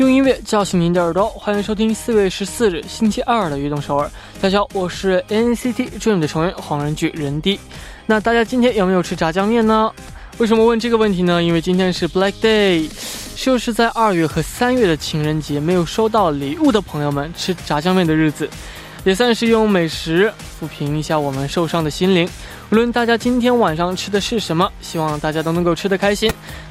用音乐叫醒您的耳朵，欢迎收听四月十四日星期二的悦动首尔。大家好，我是 NCT Dream 的成员黄仁俊仁弟。那大家今天有没有吃炸酱面呢？为什么问这个问题呢？因为今天是 Black Day，就是在二月和三月的情人节没有收到礼物的朋友们吃炸酱面的日子，也算是用美食抚平一下我们受伤的心灵。无论大家今天晚上吃的是什么，希望大家都能够吃得开心。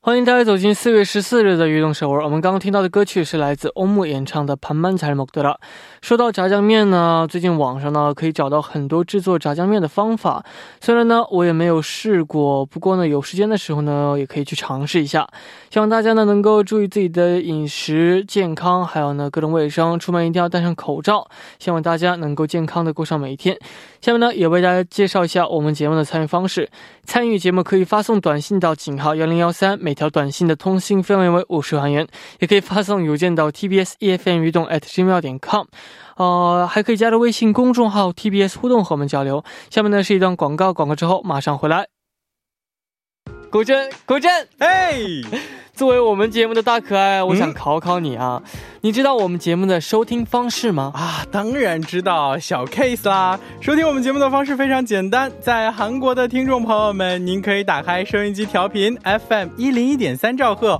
欢迎大家走进四月十四日的运动首尔。我们刚刚听到的歌曲是来自欧姆演唱的《盘曼才먹더라》。说到炸酱面呢，最近网上呢可以找到很多制作炸酱面的方法。虽然呢我也没有试过，不过呢有时间的时候呢也可以去尝试一下。希望大家呢能够注意自己的饮食健康，还有呢各种卫生，出门一定要戴上口罩。希望大家能够健康的过上每一天。 下面呢也为大家介绍一下我们节目的参与方式。参与节目可以发送短信到井号幺零幺三，每条短信的通信费用为五十韩元，也可以发送邮件到 tbs efm 移动 at gmail 点 com。呃，还可以加入微信公众号 TBS 互动和我们交流。下面呢是一段广告，广告之后马上回来。古筝，古筝，哎，作为我们节目的大可爱，我想考考你啊，你知道我们节目的收听方式吗？啊，当然知道，小 case 啦。收听我们节目的方式非常简单，在韩国的听众朋友们，您可以打开收音机调频 FM 一零一点三兆赫，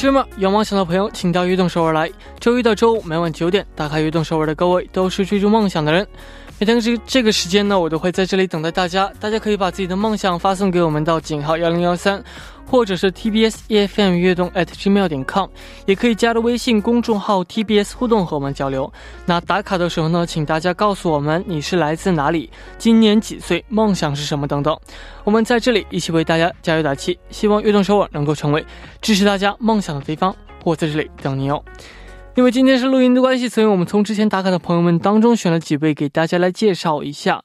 芝麻有梦想的朋友，请到悦动首尔来。周一到周五每晚九点，打开悦动首尔的各位都是追逐梦想的人。每天这这个时间呢，我都会在这里等待大家。大家可以把自己的梦想发送给我们到井号幺零幺三，或者是 TBS EFM 悦动 at gmail 点 com，也可以加入微信公众号 TBS 互动和我们交流。那打卡的时候呢，请大家告诉我们你是来自哪里，今年几岁，梦想是什么等等。我们在这里一起为大家加油打气，希望悦动首尔能够成为支持大家梦想的地方。我在这里等你哦。因为今天是录音的关系，所以我们从之前打卡的朋友们当中选了几位给大家来介绍一下。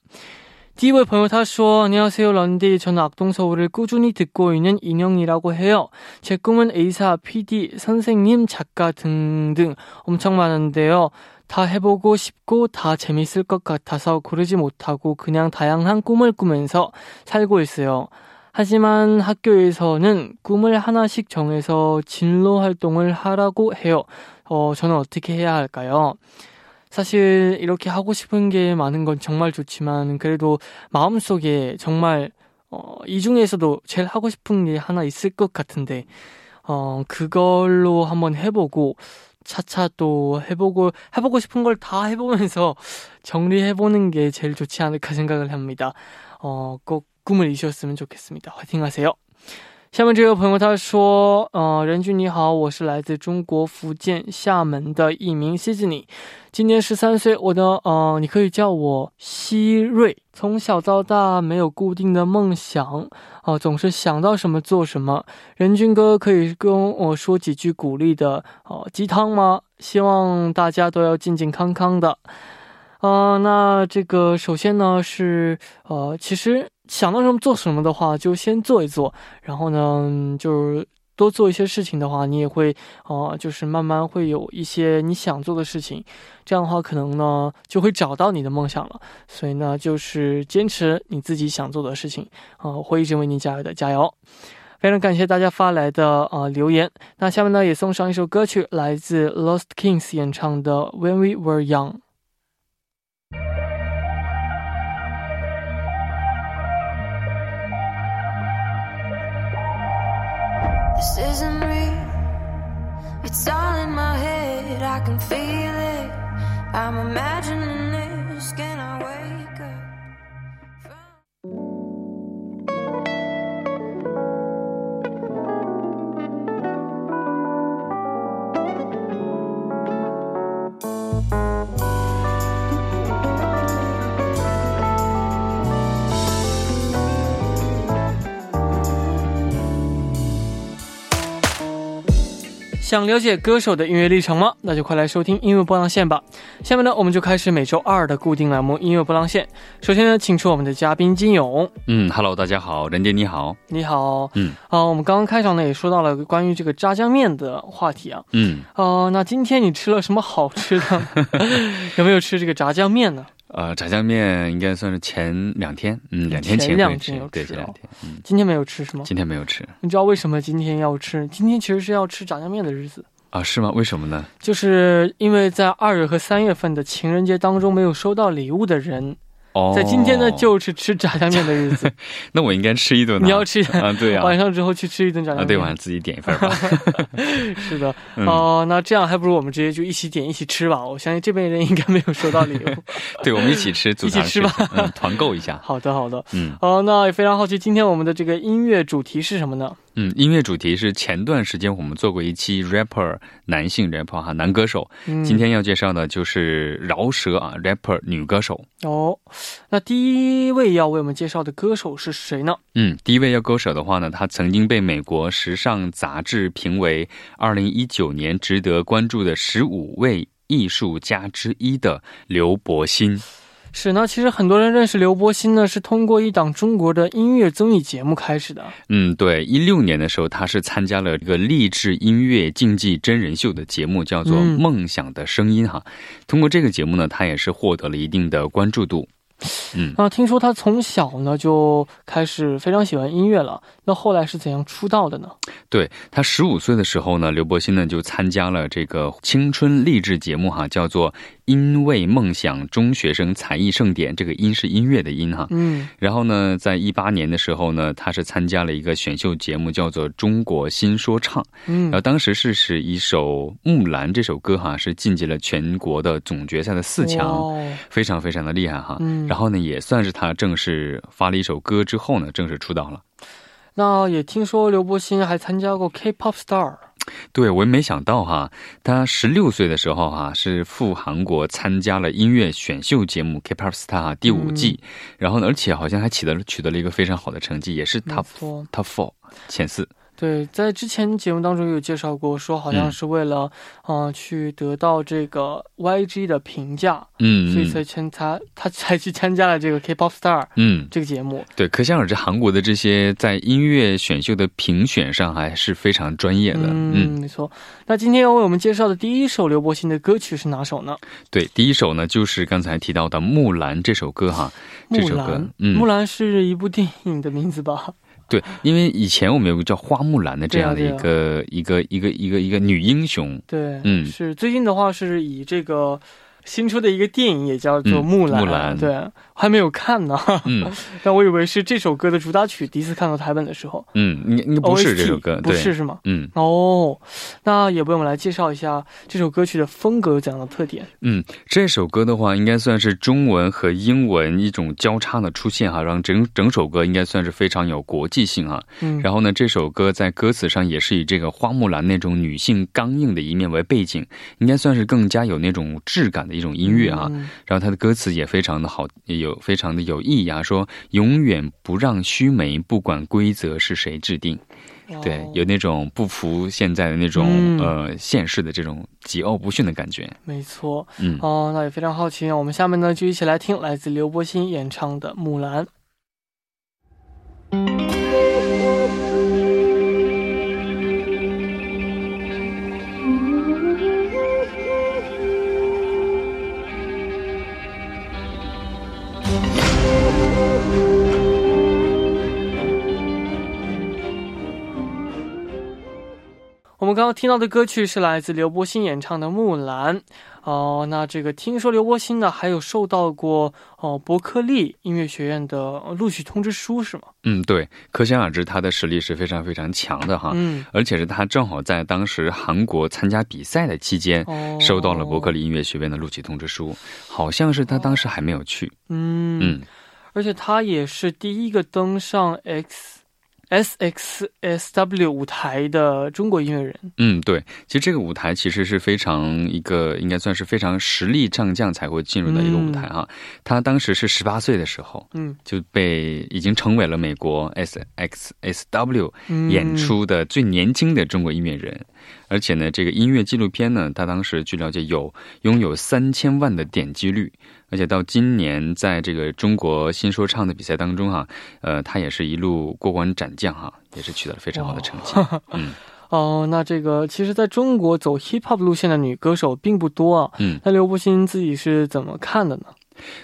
디보의朋友 타쇼 안녕하세요. 런디. 저는 악동서울을 꾸준히 듣고 있는 인형이라고 해요. 제 꿈은 의사, PD, 선생님, 작가 등등. 엄청 많은데요. 다 해보고 싶고 다 재밌을 것 같아서 고르지 못하고 그냥 다양한 꿈을 꾸면서 살고 있어요. 하지만 학교에서는 꿈을 하나씩 정해서 진로 활동을 하라고 해요. 어, 저는 어떻게 해야 할까요? 사실 이렇게 하고 싶은 게 많은 건 정말 좋지만 그래도 마음속에 정말 어, 이 중에서도 제일 하고 싶은 게 하나 있을 것 같은데 어, 그걸로 한번 해보고 차차 또 해보고 해보고 싶은 걸 다 해보면서 정리해보는 게 제일 좋지 않을까 생각을 합니다. 어, 꼭 꿈을 이루셨으면 좋겠습니다. 화이팅하세요. 下面这位朋友他说：“呃，任君你好，我是来自中国福建厦门的一名谢谢你，今年十三岁，我的呃，你可以叫我希瑞。从小到大没有固定的梦想，啊、总是想到什么做什么。任君哥可以跟我说几句鼓励的哦鸡汤吗？希望大家都要健健康康的。”呃，那这个首先呢是呃，其实想到什么做什么的话，就先做一做，然后呢，就是多做一些事情的话，你也会呃，就是慢慢会有一些你想做的事情，这样的话可能呢就会找到你的梦想了。所以呢，就是坚持你自己想做的事情，呃，我会一直为你加油的，加油！非常感谢大家发来的呃留言。那下面呢也送上一首歌曲，来自 Lost Kings 演唱的《When We Were Young》。This isn't real. It's all in my head. I can feel it. I'm imagining 想了解歌手的音乐历程吗？那就快来收听音乐波浪线吧。下面呢，我们就开始每周二的固定栏目音乐波浪线。首先呢，请出我们的嘉宾金勇，嗯，Hello，大家好，任姐你好，你好。嗯啊、我们刚刚开场呢也说到了关于这个炸酱面的话题啊。嗯，哦、那今天你吃了什么好吃的？有没有吃这个炸酱面呢？呃，炸酱面应该算是前两天，嗯，两天前前两天有吃哦前两天，嗯，今天没有吃是吗？今天没有吃你知道为什么今天要吃？今天其实是要吃炸酱面的日子，啊，是吗？为什么呢？就是因为在二月和三月份的情人节当中没有收到礼物的人，哦，在今天呢就是吃炸酱面的日子。那我应该吃一顿呢，你要吃啊，对呀，晚上之后去吃一顿炸酱啊，面。对，晚上自己点一份吧，是的，嗯哦、那这样还不如我们直接就一起点一起吃吧。我相信这边人应该没有收到礼物。对，我们一起吃，一起吃吧嗯，团购一下，好的，好的。嗯哦，那也非常好奇，今天我们的这个音乐主题是什么呢？嗯，音乐主题是前段时间我们做过一期 rapper 男性 rapper 哈男歌手，嗯，今天要介绍的就是饶舌啊 rapper 女歌手。哦，那第一位要为我们介绍的歌手是谁呢？嗯，第一位要歌手的话呢，他曾经被美国时尚杂志评为二零一九年值得关注的十五位艺术家之一的刘柏辛。是呢，其实很多人认识刘伯欣呢，是通过一档中国的音乐综艺节目开始的。嗯，对，一六年的时候，他是参加了一个励志音乐竞技真人秀的节目，叫做《嗯梦想的声音》哈。通过这个节目呢，他也是获得了一定的关注度。嗯，那听说他从小呢就开始非常喜欢音乐了，那后来是怎样出道的呢？对他十五岁的时候呢，刘伯欣呢就参加了这个青春励志节目哈，叫做《因为梦想中学生才艺盛典》，这个“音”是音乐的“音”哈。嗯然后呢，在一八年的时候呢，他是参加了一个选秀节目，叫做《中国新说唱》。嗯然后当时是使一首《木兰》这首歌哈，是晋级了全国的总决赛的四强，哦非常非常的厉害哈。嗯然后呢，也算是他正式发了一首歌之后呢，正式出道了。那也听说刘柏辛还参加过 K-pop Star。对，我也没想到哈，他十六岁的时候哈是赴韩国参加了音乐选秀节目《K-pop Star》第五季，嗯然后呢，而且好像还取得了取得了一个非常好的成绩，也是 top top four 前四。对，在之前节目当中有介绍过，说好像嗯是为了，呃，去得到这个 YG 的评价，嗯，所以才参他他才去参加了这个 K-pop Star 嗯，这个节目。对，可想而知，韩国的这些在音乐选秀的评选上还是非常专业的。嗯，嗯，没错。那今天要为我们介绍的第一首刘柏辛的歌曲是哪首呢？对，第一首呢就是刚才提到的《木兰》这首歌哈，这首歌木兰，，嗯，木兰是一部电影的名字吧？对，因为以前我们有个叫花木兰的这样的一个、一个一个一个一个女英雄，对，嗯。是最近的话是以这个新出的一个电影也叫做《嗯木兰》，木兰对，还没有看呢。嗯 但我以为是这首歌的主打曲。第一次看到台本的时候，嗯，应应该不是这首歌，OST 不，是是吗？嗯哦，那也为我们来介绍一下这首歌曲的风格有怎样的特点？嗯，这首歌的话，应该算是中文和英文一种交叉的出现哈，让整整首歌应该算是非常有国际性哈。嗯，然后呢，这首歌在歌词上也是以这个花木兰那种女性刚硬的一面为背景，应该算是更加有那种质感的一种音乐啊。嗯然后它的歌词也非常的好，也有非常的有意义啊，说永远不让须眉，不管规则是谁制定。对哦，有那种不服现在的那种、嗯呃现世的这种桀骜不驯的感觉。没错。嗯，哦，那也非常好奇。我们下面呢就一起来听来自刘柏辛演唱的《木兰》。们刚刚听到的歌曲是来自刘柏辛演唱的《木兰》哦、那这个听说刘柏辛呢还有受到过哦、伯克利音乐学院的呃录取通知书是吗？嗯，对，可想而知他的实力是非常非常强的哈。嗯，而且是他正好在当时韩国参加比赛的期间，哦，收到了伯克利音乐学院的录取通知书，好像是他当时还没有去。嗯嗯，而且他也是第一个登上 X S X S W 舞台的中国音乐人。嗯，对，其实这个舞台其实是非常一个应该算是非常实力战将才会进入的一个舞台哈。他当时是十八岁的时候嗯，就被已经成为了美国 S X S W 嗯演出的最年轻的中国音乐人，而且呢，这个音乐纪录片呢，他当时据了解有拥有三千万的点击率，而且到今年在这个中国新说唱的比赛当中哈、呃，他也是一路过关斩将哈、也是取得了非常好的成绩。嗯 哦，那这个其实在中国走 hip hop 路线的女歌手并不多啊。嗯，那刘柏辛自己是怎么看的呢？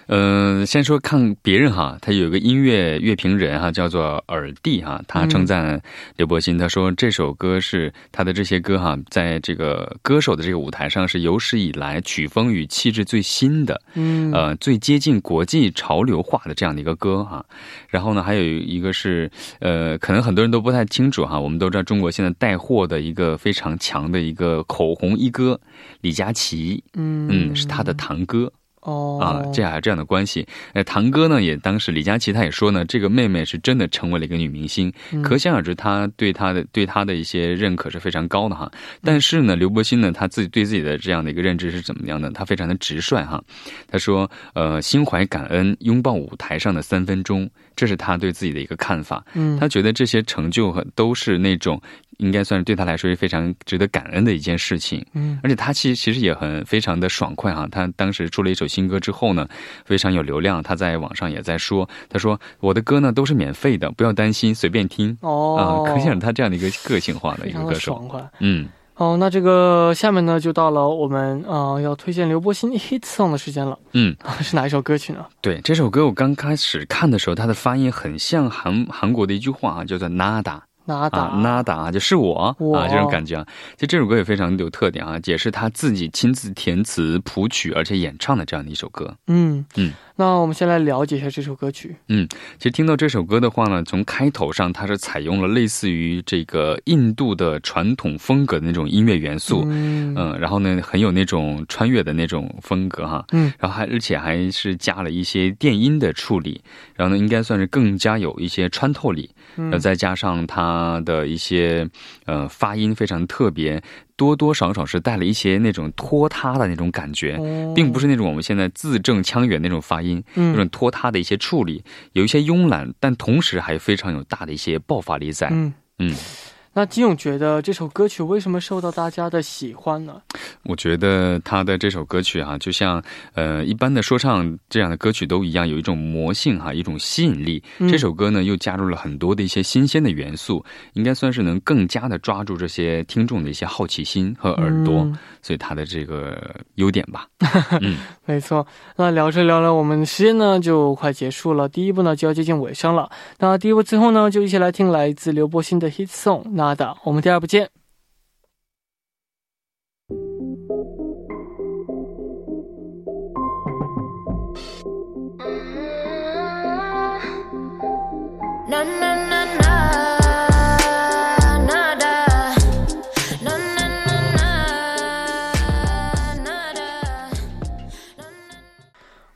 呃，先说看别人哈，他有一个音乐乐评人哈，叫做耳帝哈，他称赞刘柏辛，他说这首歌是他的这些歌哈，在这个歌手的这个舞台上是有史以来曲风与气质最新的，嗯，呃，最接近国际潮流化的这样的一个歌哈。然后呢，还有一个是呃，可能很多人都不太清楚哈，我们都知道中国现在带货的一个非常强的一个口红一哥李佳琦，嗯嗯，是他的堂哥。哦啊，这样这样的关系。呃，堂哥呢也当时李佳琦他也说呢，这个妹妹是真的成为了一个女明星，嗯可想而知，他对她的对她的一些认可是非常高的哈。但是呢，刘伯欣呢他自己对自己的这样的一个认知是怎么样的？他非常的直率哈。他说，呃，心怀感恩，拥抱舞台上的三分钟，这是他对自己的一个看法。嗯他觉得这些成就和都是那种应该算是对他来说是非常值得感恩的一件事情。嗯而且他其实其实也很非常的爽快啊、他当时出了一首新歌之后呢，非常有流量。他在网上也在说，他说我的歌呢都是免费的，不要担心，随便听哦啊、哦，可想他这样的一个个性化的一个歌手。爽快。嗯，哦，那这个下面呢，就到了我们呃要推荐刘柏辛 hit song 的时间了。嗯，是哪一首歌曲呢？对这首歌，我刚开始看的时候，它的发音很像韩韩国的一句话啊，叫做 nada。哪打？啊，nada 啊，就是我我啊，这种感觉啊。就这首歌也非常有特点啊，也是他自己亲自填词谱曲，而且演唱的这样的一首歌。嗯嗯，那我们先来了解一下这首歌曲。嗯其实听到这首歌的话呢，从开头上它是采用了类似于这个印度的传统风格的那种音乐元素，嗯。嗯，然后呢很有那种穿越的那种风格哈，嗯，然后还而且还是加了一些电音的处理，然后呢应该算是更加有一些穿透力，嗯。然后再加上它的一些呃发音非常特别，多多少少是带了一些那种拖沓的那种感觉。哦并不是那种我们现在字正腔圆那种发音，那种嗯拖沓的一些处理，有一些慵懒，但同时还非常有大的一些爆发力在。嗯。嗯，那金勇觉得这首歌曲为什么受到大家的喜欢呢？我觉得他的这首歌曲啊、就像呃一般的说唱这样的歌曲都一样，有一种魔性哈、一种吸引力。嗯这首歌呢又加入了很多的一些新鲜的元素，应该算是能更加的抓住这些听众的一些好奇心和耳朵，嗯所以他的这个优点吧。嗯，没错，那聊着聊着，我们时间呢就快结束了，第一部呢就要接近尾声了。那第一部最后呢，就一起来听来自刘柏辛的 hit song《Nada》，我们第二部见。「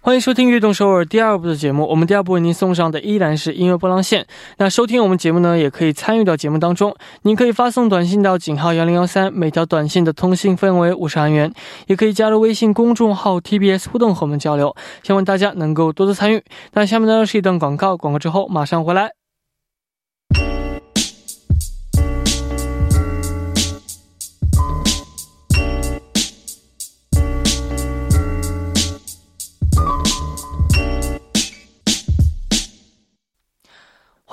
欢迎收听《悦动首尔》第二部的节目。我们第二部为您送上的依然是音乐波浪线。那收听我们节目呢，也可以参与到节目当中。您可以发送短信到井号幺零幺三，每条短信的通信费为五十韩元。也可以加入微信公众号 TBS 互动和我们交流。希望大家能够多多参与。那下面呢是一段广告，广告之后马上回来。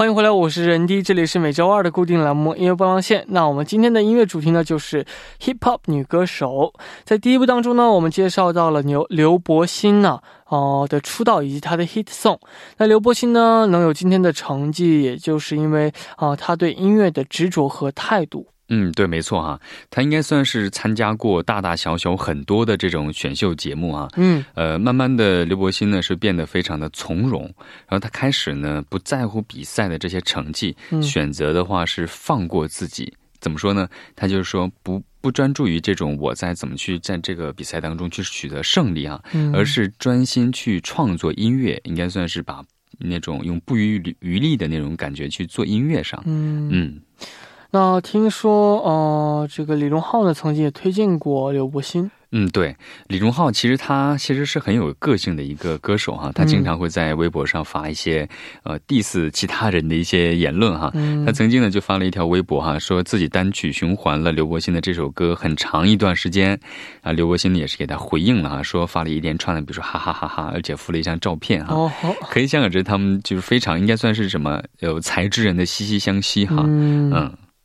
欢迎回来，我是任迪，这里是每周二的固定栏目音乐播放线。那我们今天的音乐主题呢，就是 hip hop 女歌手。在第一部当中呢，我们介绍到了刘刘柏辛呢，哦、的出道以及她的 hit song。那刘柏辛呢，能有今天的成绩，也就是因为啊、他对音乐的执着和态度。嗯，对，没错哈，他应该算是参加过大大小小很多的这种选秀节目啊。嗯呃，慢慢的，刘柏辛呢是变得非常的从容，然后他开始呢不在乎比赛的这些成绩，嗯选择的话是放过自己。怎么说呢？他就是说不不专注于这种我在怎么去在这个比赛当中去取得胜利啊，嗯，而是专心去创作音乐，应该算是把那种用不遗余力的那种感觉去做音乐上。嗯嗯那听说呃，这个李荣浩呢曾经也推荐过刘柏辛。嗯，对，李荣浩其实他其实是很有个性的一个歌手哈，他经常会在微博上发一些呃 diss 其他人的一些言论哈。嗯他曾经呢就发了一条微博哈，说自己单曲循环了刘柏辛的这首歌很长一段时间，啊，刘柏辛呢也是给他回应了哈，说发了一连串的，比如说哈哈哈哈，而且附了一张照片哈。可以想而知，他们就是非常应该算是什么有才之人的息息相惜哈。嗯嗯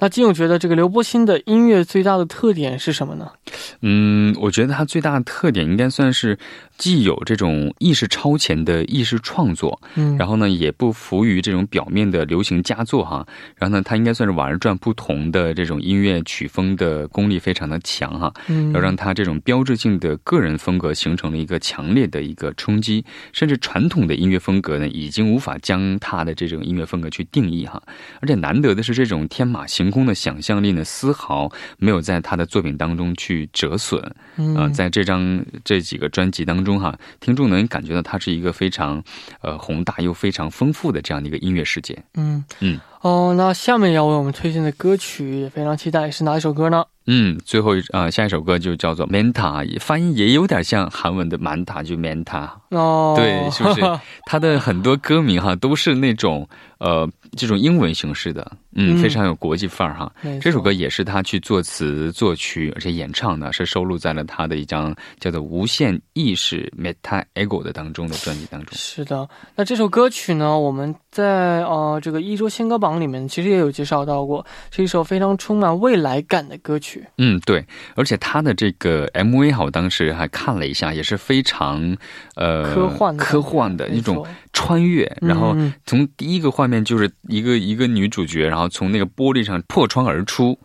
那金勇觉得这个刘柏辛的音乐最大的特点是什么呢？嗯，我觉得他最大的特点应该算是既有这种意识超前的意识创作，嗯，然后呢也不服于这种表面的流行佳作哈。然后呢，他应该算是玩转不同的这种音乐曲风的功力非常的强哈。嗯要让他这种标志性的个人风格形成了一个强烈的一个冲击，甚至传统的音乐风格呢，已经无法将他的这种音乐风格去定义哈。而且难得的是，这种天马行空的想象力呢，丝毫没有在他的作品当中去折损。嗯啊、在这张这几个专辑当中哈，听众能感觉到它是一个非常呃宏大又非常丰富的这样的一个音乐世界。嗯嗯哦，那下面要为我们推荐的歌曲也非常期待，是哪一首歌呢？嗯，最后一啊、下一首歌就叫做 Manta，发音也有点像韩文的 Manta，就 Manta。哦，对，是不是？它的很多歌名哈都是那种呃这种英文形式的，嗯，嗯。非常有国际范儿哈。这首歌也是他去作词作曲，而且演唱的，是收录在了他的一张叫做《无限意识 Meta Ego》的当中的专辑当中。是的，那这首歌曲呢，我们在呃这个一周新歌榜里面其实也有介绍到过，是一首非常充满未来感的歌曲。嗯，对，而且他的这个 MV 哈，我当时还看了一下，也是非常呃科幻的科幻的一种穿越，然后嗯。从第一个画面就是一个一个女主角，然后从那个玻璃上破窗而出。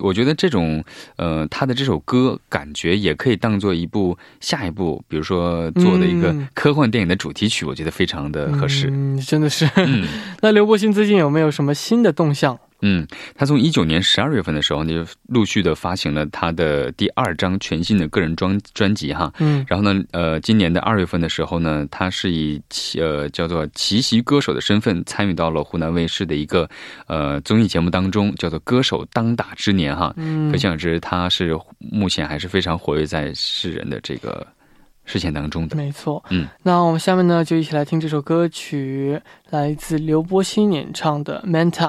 我觉得这种，呃，他的这首歌感觉也可以当做一部下一部，比如说做的一个嗯科幻电影的主题曲，我觉得非常的合适。嗯，真的是。嗯 那刘伯辛最近有没有什么新的动向？嗯，他从一九年十二月份的时候呢，就陆续的发行了他的第二张全新的个人专专辑哈。嗯然后呢，呃，今年的二月份的时候呢，他是以奇呃叫做奇袭歌手的身份参与到了湖南卫视的一个呃综艺节目当中，叫做《歌手当打之年》哈。嗯可想而知，他是目前还是非常活跃在世人的这个视线当中的。没错，嗯，那我们下面呢就一起来听这首歌曲，来自刘柏辛演唱的《Manta》。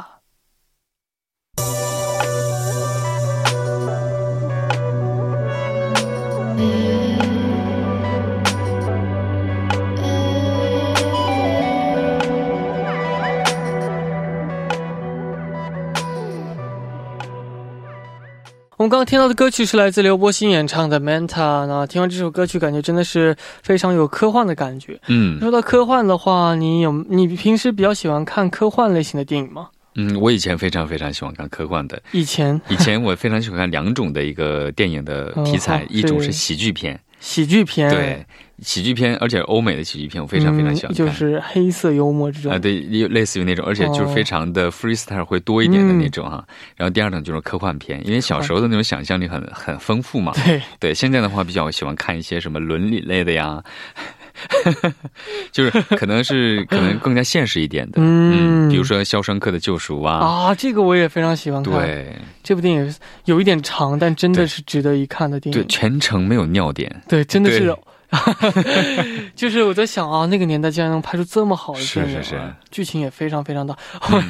我们刚刚听到的歌曲是来自刘柏辛演唱的《Manta》。那听完这首歌曲，感觉真的是非常有科幻的感觉。嗯说到科幻的话，你有你平时比较喜欢看科幻类型的电影吗？嗯，我以前非常非常喜欢看科幻的，以前以前我非常喜欢看两种的一个电影的题材，哦一种是是喜剧片，喜剧片，对，喜剧片，而且欧美的喜剧片我非常非常喜欢看。嗯就是黑色幽默这种。啊，对，类似于那种，而且就是哦非常的 freestyle 会多一点的那种哈。然后第二种就是科幻片，因为小时候的那种想象力很很丰富嘛。对，对，现在的话比较喜欢看一些什么伦理类的呀，就是可能是 可能更加现实一点的，嗯比如说《肖申克的救赎》啊，啊，这个我也非常喜欢看。，对这部电影有一点长，但真的是值得一看的电对，影。全程没有尿点，对，真的是对。就是我在想啊，那个年代竟然能拍出这么好的是电影、啊，是是剧情也非常非常大。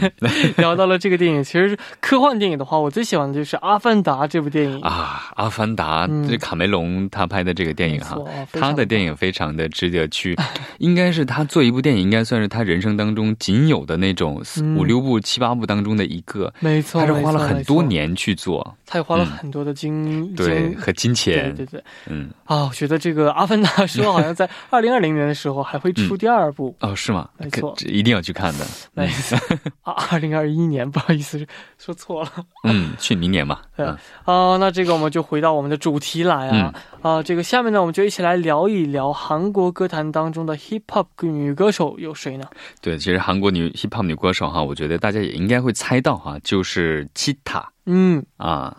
聊到了这个电影，其实科幻电影的话，我最喜欢的就是《阿凡达》这部电影。啊，《阿凡达》嗯这卡梅隆他拍的这个电影哈啊，他的电影非常的值得去，应该是他做一部电影，应该算是他人生当中仅有的那种五六部、七八部当中的一个，没错，他是花了很多年去做，他也花了嗯很多的金、对，和金对钱，对对嗯，啊！我觉得这个《阿凡达》说好像在二零二零年的时候还会出第二部，哦，是吗？没错。这一定要去看的，没错，啊，二零二一年，不好意思，说错了。嗯，去明年吧，对。嗯，啊、那这个我们就回到我们的主题来啊，啊、这个下面呢，我们就一起来聊一聊韩国歌坛当中的 hip hop 女歌手有谁呢？对，其实韩国女 hip hop 女歌手哈，我觉得大家也应该会猜到哈，就是七塔嗯，啊，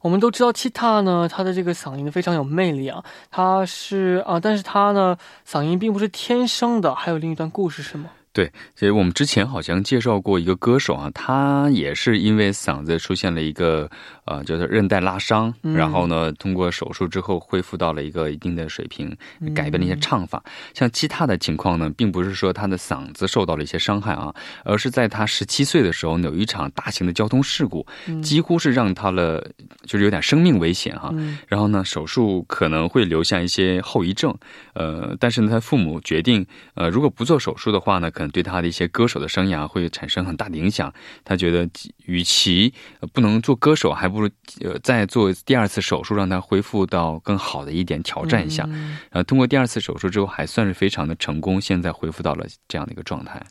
我们都知道吉他呢，他的这个嗓音非常有魅力啊，他是啊、但是他呢嗓音并不是天生的，还有另一段故事是吗？对，所以我们之前好像介绍过一个歌手啊，他也是因为嗓子出现了一个呃，叫做韧带拉伤，嗯然后呢，通过手术之后恢复到了一个一定的水平，嗯改变了一些唱法。像其他的情况呢，并不是说他的嗓子受到了一些伤害啊，而是在他十七岁的时候呢，有一场大型的交通事故，嗯几乎是让他了，就是有点生命危险哈、嗯然后呢，手术可能会留下一些后遗症，呃，但是呢，他父母决定，呃，如果不做手术的话呢，可能对他的一些歌手的生涯会产生很大的影响。他觉得，与其、呃不能做歌手，还不如呃再做第二次手术，让他恢复到更好的一点，挑战一下。嗯呃，通过第二次手术之后，还算是非常的成功，现在恢复到了这样的一个状态。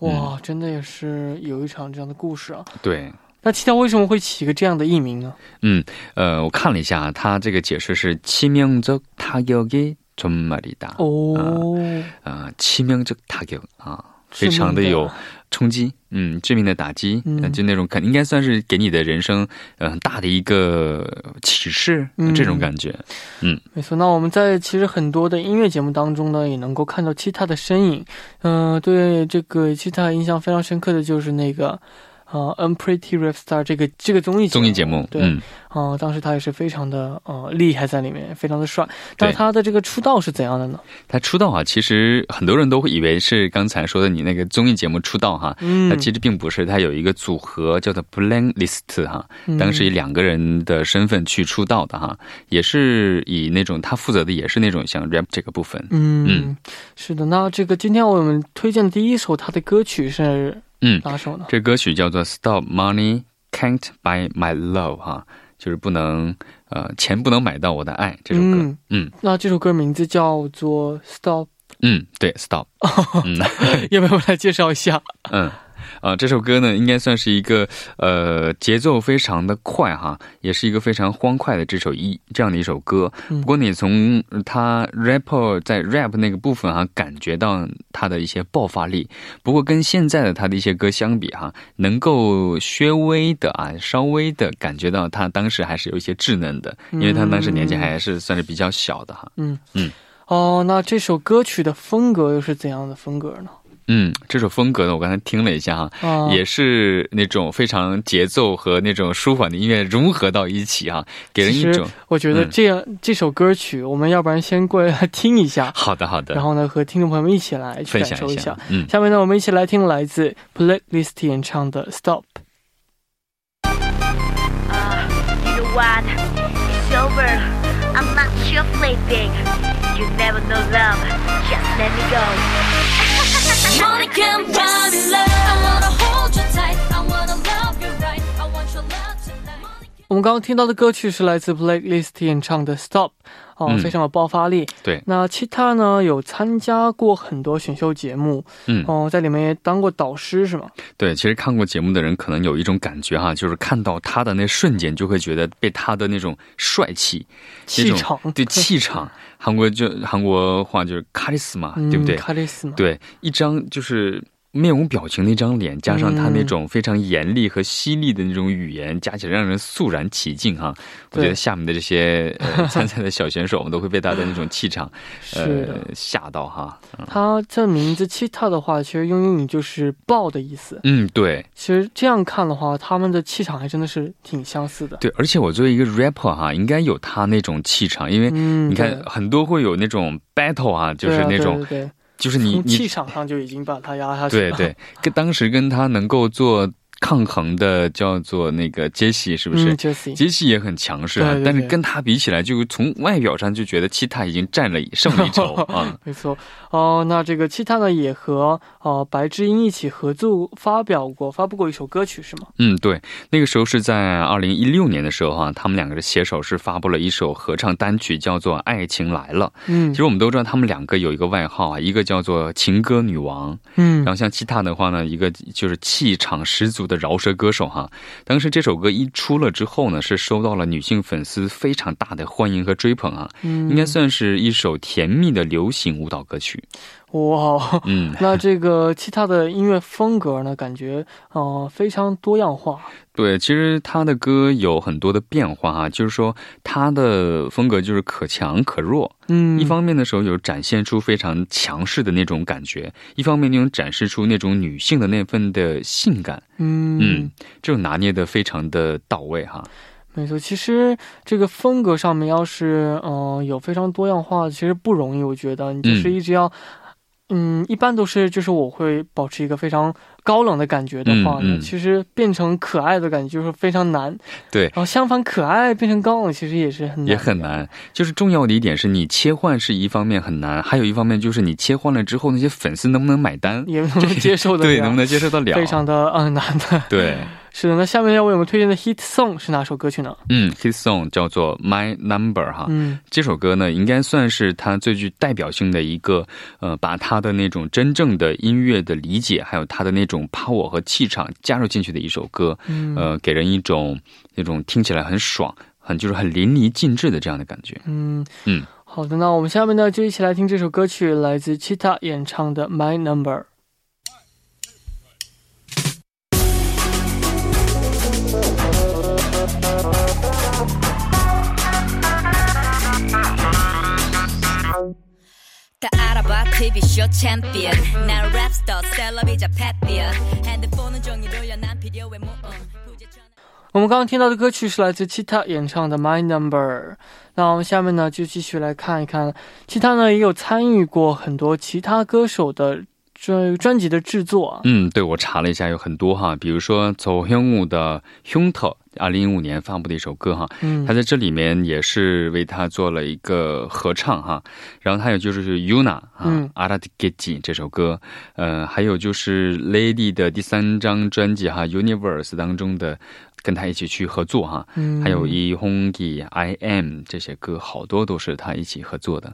哇，真的也是有一场这样的故事啊。对。那 Chita 为什么会起一个这样的艺名呢？嗯，呃，我看了一下，他这个解释是치명적타격의존말이다。 哦，啊，치명적타격啊， 非常的有冲击，嗯，致命的打击，嗯呃就那种肯应该算是给你的人生呃很大的一个启示，嗯这种感觉。嗯没错，那我们在其实很多的音乐节目当中呢，也能够看到 Chita 的身影。嗯、对这个 Chita 印象非常深刻的就是那个。呃，《Unpretty Rap Star》这个这个综艺综艺节目，对，嗯，啊、当时他也是非常的呃厉害在里面，非常的帅。但是他的这个出道是怎样的呢？他出道啊，其实很多人都会以为是刚才说的你那个综艺节目出道哈。嗯他其实并不是，他有一个组合叫做 Blacklist 哈，嗯当时以两个人的身份去出道的哈，也是以那种他负责的也是那种像 rap 这个部分，嗯嗯是的。那这个今天我们推荐的第一首他的歌曲是嗯，拉手呢？这歌曲叫做《Stop Money Can't Buy My Love》哈，就是不能呃钱不能买到我的爱这首歌。嗯嗯那这首歌名字叫做《Stop 嗯对，Stop。嗯》，要不要我来介绍一下？嗯。啊、这首歌呢，应该算是一个呃节奏非常的快哈，也是一个非常欢快的这首一这样的一首歌。嗯不过你从他 rapper 在 rap 那个部分哈，感觉到他的一些爆发力。不过跟现在的他的一些歌相比哈，能够稍微的啊，稍微的感觉到他当时还是有一些稚嫩的，因为他当时年纪还是算是比较小的哈。嗯嗯。哦，那这首歌曲的风格又是怎样的风格呢？嗯，这首风格呢，我刚才听了一下哈，啊，也是那种非常节奏和那种舒缓的音乐融合到一起哈，给人一种我觉得嗯这样、这首歌曲，我们要不然先过来 听一下，好的好的，然后呢和听众朋友们一起来去分感受一下享一下。，嗯。下面呢，我们一起来听来自 Blacklist 演唱的《Stop》。You know what? It's over. I'm not your plaything. You never know love. Just let me go. Money can buy me love. I wanna hold you tight. I wanna love you right. I want your love tonight. 我们刚刚听到的歌曲是来自 Blacklist 演唱的《Stop》，哦，嗯非常有爆发力。对，那其他呢有参加过很多选秀节目，嗯，哦，在里面也当过导师是吗？对，其实看过节目的人可能有一种感觉哈，就是看到他的那瞬间，就会觉得被他的那种帅气、气场，对气场，韩国就韩国话就是卡里斯嘛，对不对？卡里斯嘛，对，一张就是面无表情的一张脸，加上他那种非常严厉和犀利的那种语言，加起来让人肃然起敬哈。我觉得下面的这些、呃、参赛的小选手我们都会被他的那种气场呃吓到哈。他这名字 cheetah 的话，其实用英语就是豹的意思。嗯，对其实这样看的话，他们的气场还真的是挺相似的。对，而且我作为一个 rapper 哈，应该有他那种气场，因为嗯，你看对很多会有那种 battle 啊，就是那种，对对对就是你从气场上就已经把他压下去了。对对，跟当时跟他能够做抗衡的叫做那个杰西，是不是？嗯，Jessie，杰西也很强势啊，对对对但是跟他比起来，就从外表上就觉得其他已经占了胜了一筹啊。没错。哦、那这个 cheetah 呢，也和呃白智英一起合作发表过、发布过一首歌曲，是吗？嗯，对，那个时候是在二零一六年的时候啊，他们两个的携手是发布了一首合唱单曲，叫做《爱情来了》。嗯其实我们都知道，他们两个有一个外号啊，一个叫做情歌女王，嗯然后像其他的话呢，一个就是气场十足的饶舌歌手哈。当时这首歌一出了之后呢，是收到了女性粉丝非常大的欢迎和追捧啊，嗯，应该算是一首甜蜜的流行舞蹈歌曲。哇。嗯，那这个其他的音乐风格呢，感觉呃非常多样化。对，其实他的歌有很多的变化啊，就是说他的风格就是可强可弱。嗯，一方面的时候有展现出非常强势的那种感觉，一方面又展示出那种女性的那份的性感。嗯嗯，这种拿捏的非常的到位哈。没错，其实这个风格上面要是嗯、呃有非常多样化，其实不容易。我觉得你就是嗯一直要，嗯一般都是就是我会保持一个非常高冷的感觉的话呢，嗯嗯其实变成可爱的感觉就是非常难。对然后相反，可爱变成高冷其实也是很难，也很。难，就是重要的一点是你切换是一方面很难，还有一方面就是你切换了之后，那些粉丝能不能买单，也能不能接受得了，对，能不能接受得了？非常的嗯难的。对，是的，那下面要为我们推荐的 hit song 是哪首歌曲呢？嗯，hit song 叫做 My Number 哈，嗯这首歌呢，应该算是他最具代表性的一个，呃，把他的那种真正的音乐的理解，还有他的那种 power 和气场加入进去的一首歌，嗯呃，给人一种那种听起来很爽，很就是很淋漓尽致的这样的感觉。嗯嗯，好的，那我们下面呢就一起来听这首歌曲，来自 Cheetah 演唱的《My Number》。다 알아봐 TV쇼 챔피언 난 랩스터 셀럽이자 패피언 핸드폰은 종이 돌려 난 필요해 뭐 어. 부재처럼 我们刚刚听到的歌曲是来自 Cheetah 演唱的《My Number》。那我们下面呢就继续来看一看，Cheetah 呢也有参与过很多其他歌手的 专专辑的制作啊。嗯，对，我查了一下，有很多哈，比如说走香舞的 Hunter，二零一五年发布的一首歌哈，嗯他在这里面也是为他做了一个合唱哈，然后还有就是 Yuna 啊嗯，阿拉迪 g e t 这首歌，呃，还有就是 Lady 的第三张专辑哈 Universe 当中的跟他一起去合作哈，嗯还有 E Hongi I Am 这些歌，好多都是他一起合作的。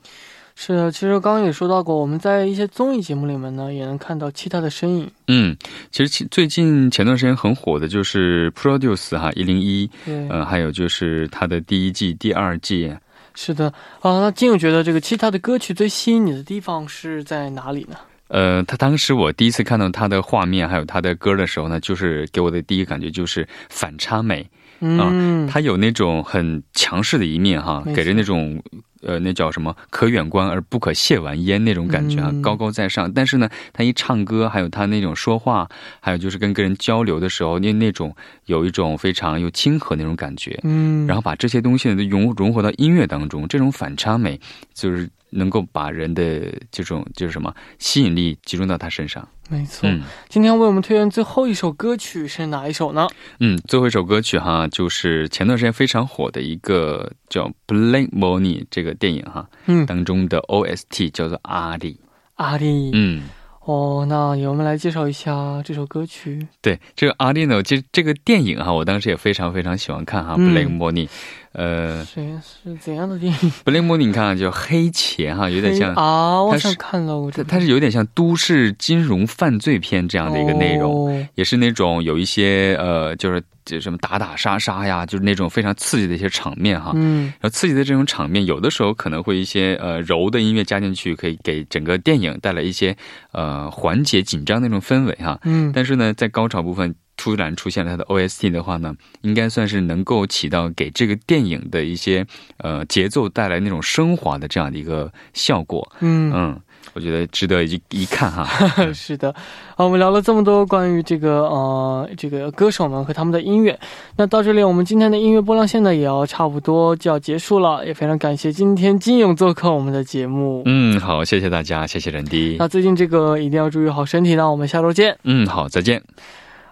是的，其实刚刚也说到过，我们在一些综艺节目里面呢，也能看到 Cheetah 的身影。嗯，其实其最近前段时间很火的就是 Produce 哈一零一，对，呃，还有就是他的第一季、第二季，是的啊。那金友觉得这个 Cheetah 的歌曲最吸引你的地方是在哪里呢？呃，他当时我第一次看到他的画面还有他的歌的时候呢，就是给我的第一感觉就是反差美，嗯，他有那种很强势的一面哈给人那种呃那叫什么可远观而不可亵玩焉那种感觉啊，嗯高高在上。但是呢，他一唱歌，还有他那种说话，还有就是跟跟人交流的时候，那那种有一种非常又亲和那种感觉。嗯，然后把这些东西呢都融融合到音乐当中，这种反差美就是能够把人的这种就是什么吸引力集中到他身上。没错。嗯今天为我们推荐最后一首歌曲是哪一首呢？嗯，最后一首歌曲哈，就是前段时间非常火的一个叫《Blank Money》这个电影哈嗯，当中的 OST 叫做《阿里》。阿里。嗯，哦，那也我们来介绍一下这首歌曲。对，这个阿里呢，其实这个电影哈，我当时也非常非常喜欢看哈，嗯 Blank Money》。呃，谁是怎样的电影？布雷姆，你看啊，就黑钱哈，有点像，啊，我它是想看了，我它它是有点像都市金融犯罪片这样的一个内容。哦也是那种有一些呃，就是就什么打打杀杀呀，就是那种非常刺激的一些场面哈。嗯然后刺激的这种场面，有的时候可能会一些呃柔的音乐加进去，可以给整个电影带来一些呃缓解紧张的那种氛围哈。嗯，但是呢，在高潮部分突然出现了他的 OST 的话呢，应该算是能够起到给这个电影的一些呃节奏带来那种升华的这样的一个效果。嗯嗯，我觉得值得一一看哈。是的，啊，我们聊了这么多关于这个呃这个歌手们和他们的音乐，那到这里我们今天的音乐波浪线呢也要差不多就要结束了，也非常感谢今天金勇做客我们的节目。嗯，好，谢谢大家，谢谢人迪。那最近这个一定要注意好身体呢，我们下周见。嗯，好，再见。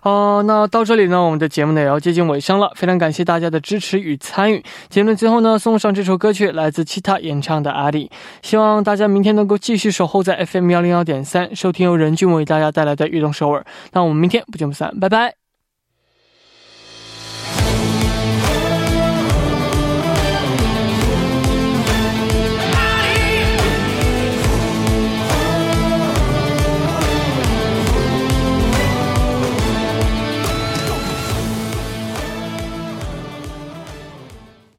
哦、那到这里呢，我们的节目呢也要接近尾声了，非常感谢大家的支持与参与。节目最后呢，送上这首歌曲，来自其他演唱的《阿里》，希望大家明天能够继续守候在 FM 幺零幺点三，收听由任俊为大家带来的《运动首尔》。那我们明天不见不散，拜拜。